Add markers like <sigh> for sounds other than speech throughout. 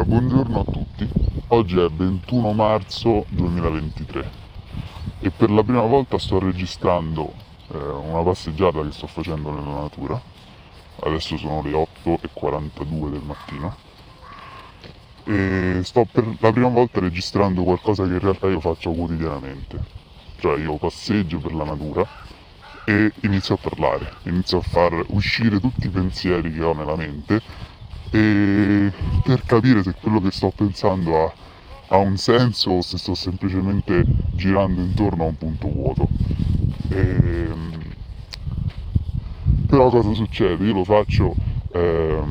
Allora, buongiorno a tutti. Oggi è 21 marzo 2023 e per la prima volta sto registrando eh, una passeggiata che sto facendo nella natura. Adesso sono le 8.42 del mattino e sto per la prima volta registrando qualcosa che in realtà io faccio quotidianamente. Cioè io passeggio per la natura e inizio a parlare, inizio a far uscire tutti i pensieri che ho nella mente e per capire se quello che sto pensando ha, ha un senso o se sto semplicemente girando intorno a un punto vuoto. E, ehm, però cosa succede? Io lo faccio eh,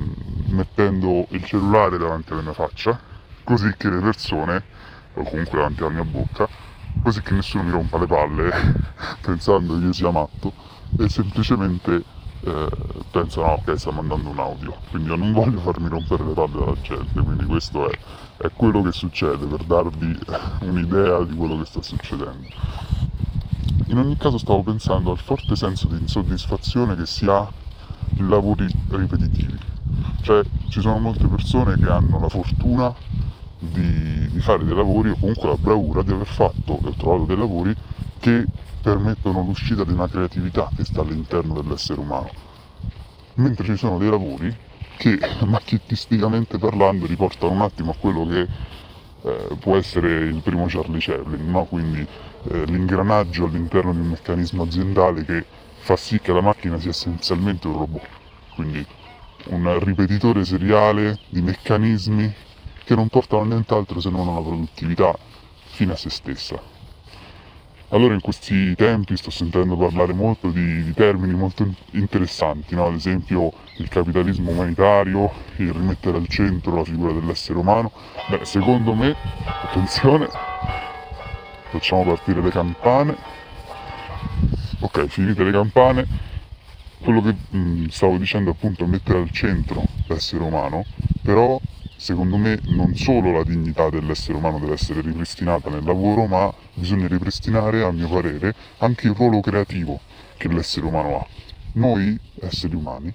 mettendo il cellulare davanti alla mia faccia, così che le persone, o comunque davanti alla mia bocca, così che nessuno mi rompa le palle <laughs> pensando che io sia matto e semplicemente eh, pensano ok sta mandando un audio quindi io non voglio farmi rompere le palle dalla gente quindi questo è, è quello che succede per darvi un'idea di quello che sta succedendo. In ogni caso stavo pensando al forte senso di insoddisfazione che si ha in lavori ripetitivi. Cioè ci sono molte persone che hanno la fortuna di, di fare dei lavori o comunque la bravura di aver fatto e trovato dei lavori che permettono l'uscita di una creatività che sta all'interno dell'essere umano. Mentre ci sono dei lavori che macchettisticamente parlando riportano un attimo a quello che eh, può essere il primo Charlie Chaplin, no? quindi eh, l'ingranaggio all'interno di un meccanismo aziendale che fa sì che la macchina sia essenzialmente un robot, quindi un ripetitore seriale di meccanismi che non portano a nient'altro se non a una produttività fine a se stessa. Allora in questi tempi sto sentendo parlare molto di, di termini molto interessanti, no? ad esempio il capitalismo umanitario, il rimettere al centro la figura dell'essere umano. Beh, secondo me, attenzione, facciamo partire le campane. Ok, finite le campane. Quello che mh, mm, stavo dicendo appunto è mettere al centro l'essere umano, però secondo me non solo la dignità dell'essere umano deve essere ripristinata nel lavoro, ma bisogna ripristinare, a mio parere, anche il ruolo creativo che l'essere umano ha. Noi, esseri umani,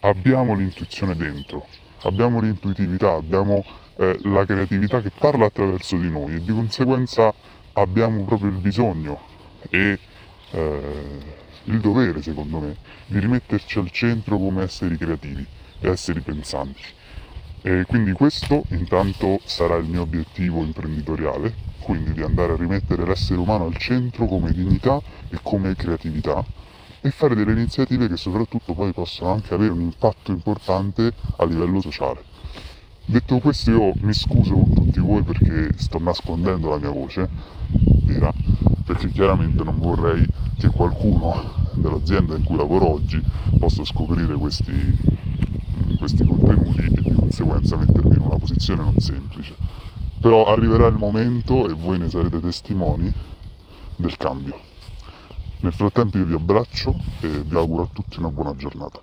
abbiamo l'intuizione dentro, abbiamo l'intuitività, abbiamo eh, la creatività che parla attraverso di noi e di conseguenza abbiamo proprio il bisogno e eh, il dovere, secondo me, di rimetterci al centro come esseri creativi e esseri pensanti. E quindi questo intanto sarà il mio obiettivo imprenditoriale, quindi di andare a rimettere l'essere umano al centro come dignità e come creatività e fare delle iniziative che soprattutto poi possono anche avere un impatto importante a livello sociale. Detto questo io mi scuso con tutti voi perché sto nascondendo la mia voce, vera, perché chiaramente non vorrei che qualcuno dell'azienda in cui lavoro oggi possa scoprire questi, questi contenuti conseguenza mettermi in una posizione non semplice. Però arriverà il momento e voi ne sarete testimoni del cambio. Nel frattempo io vi abbraccio e vi auguro a tutti una buona giornata.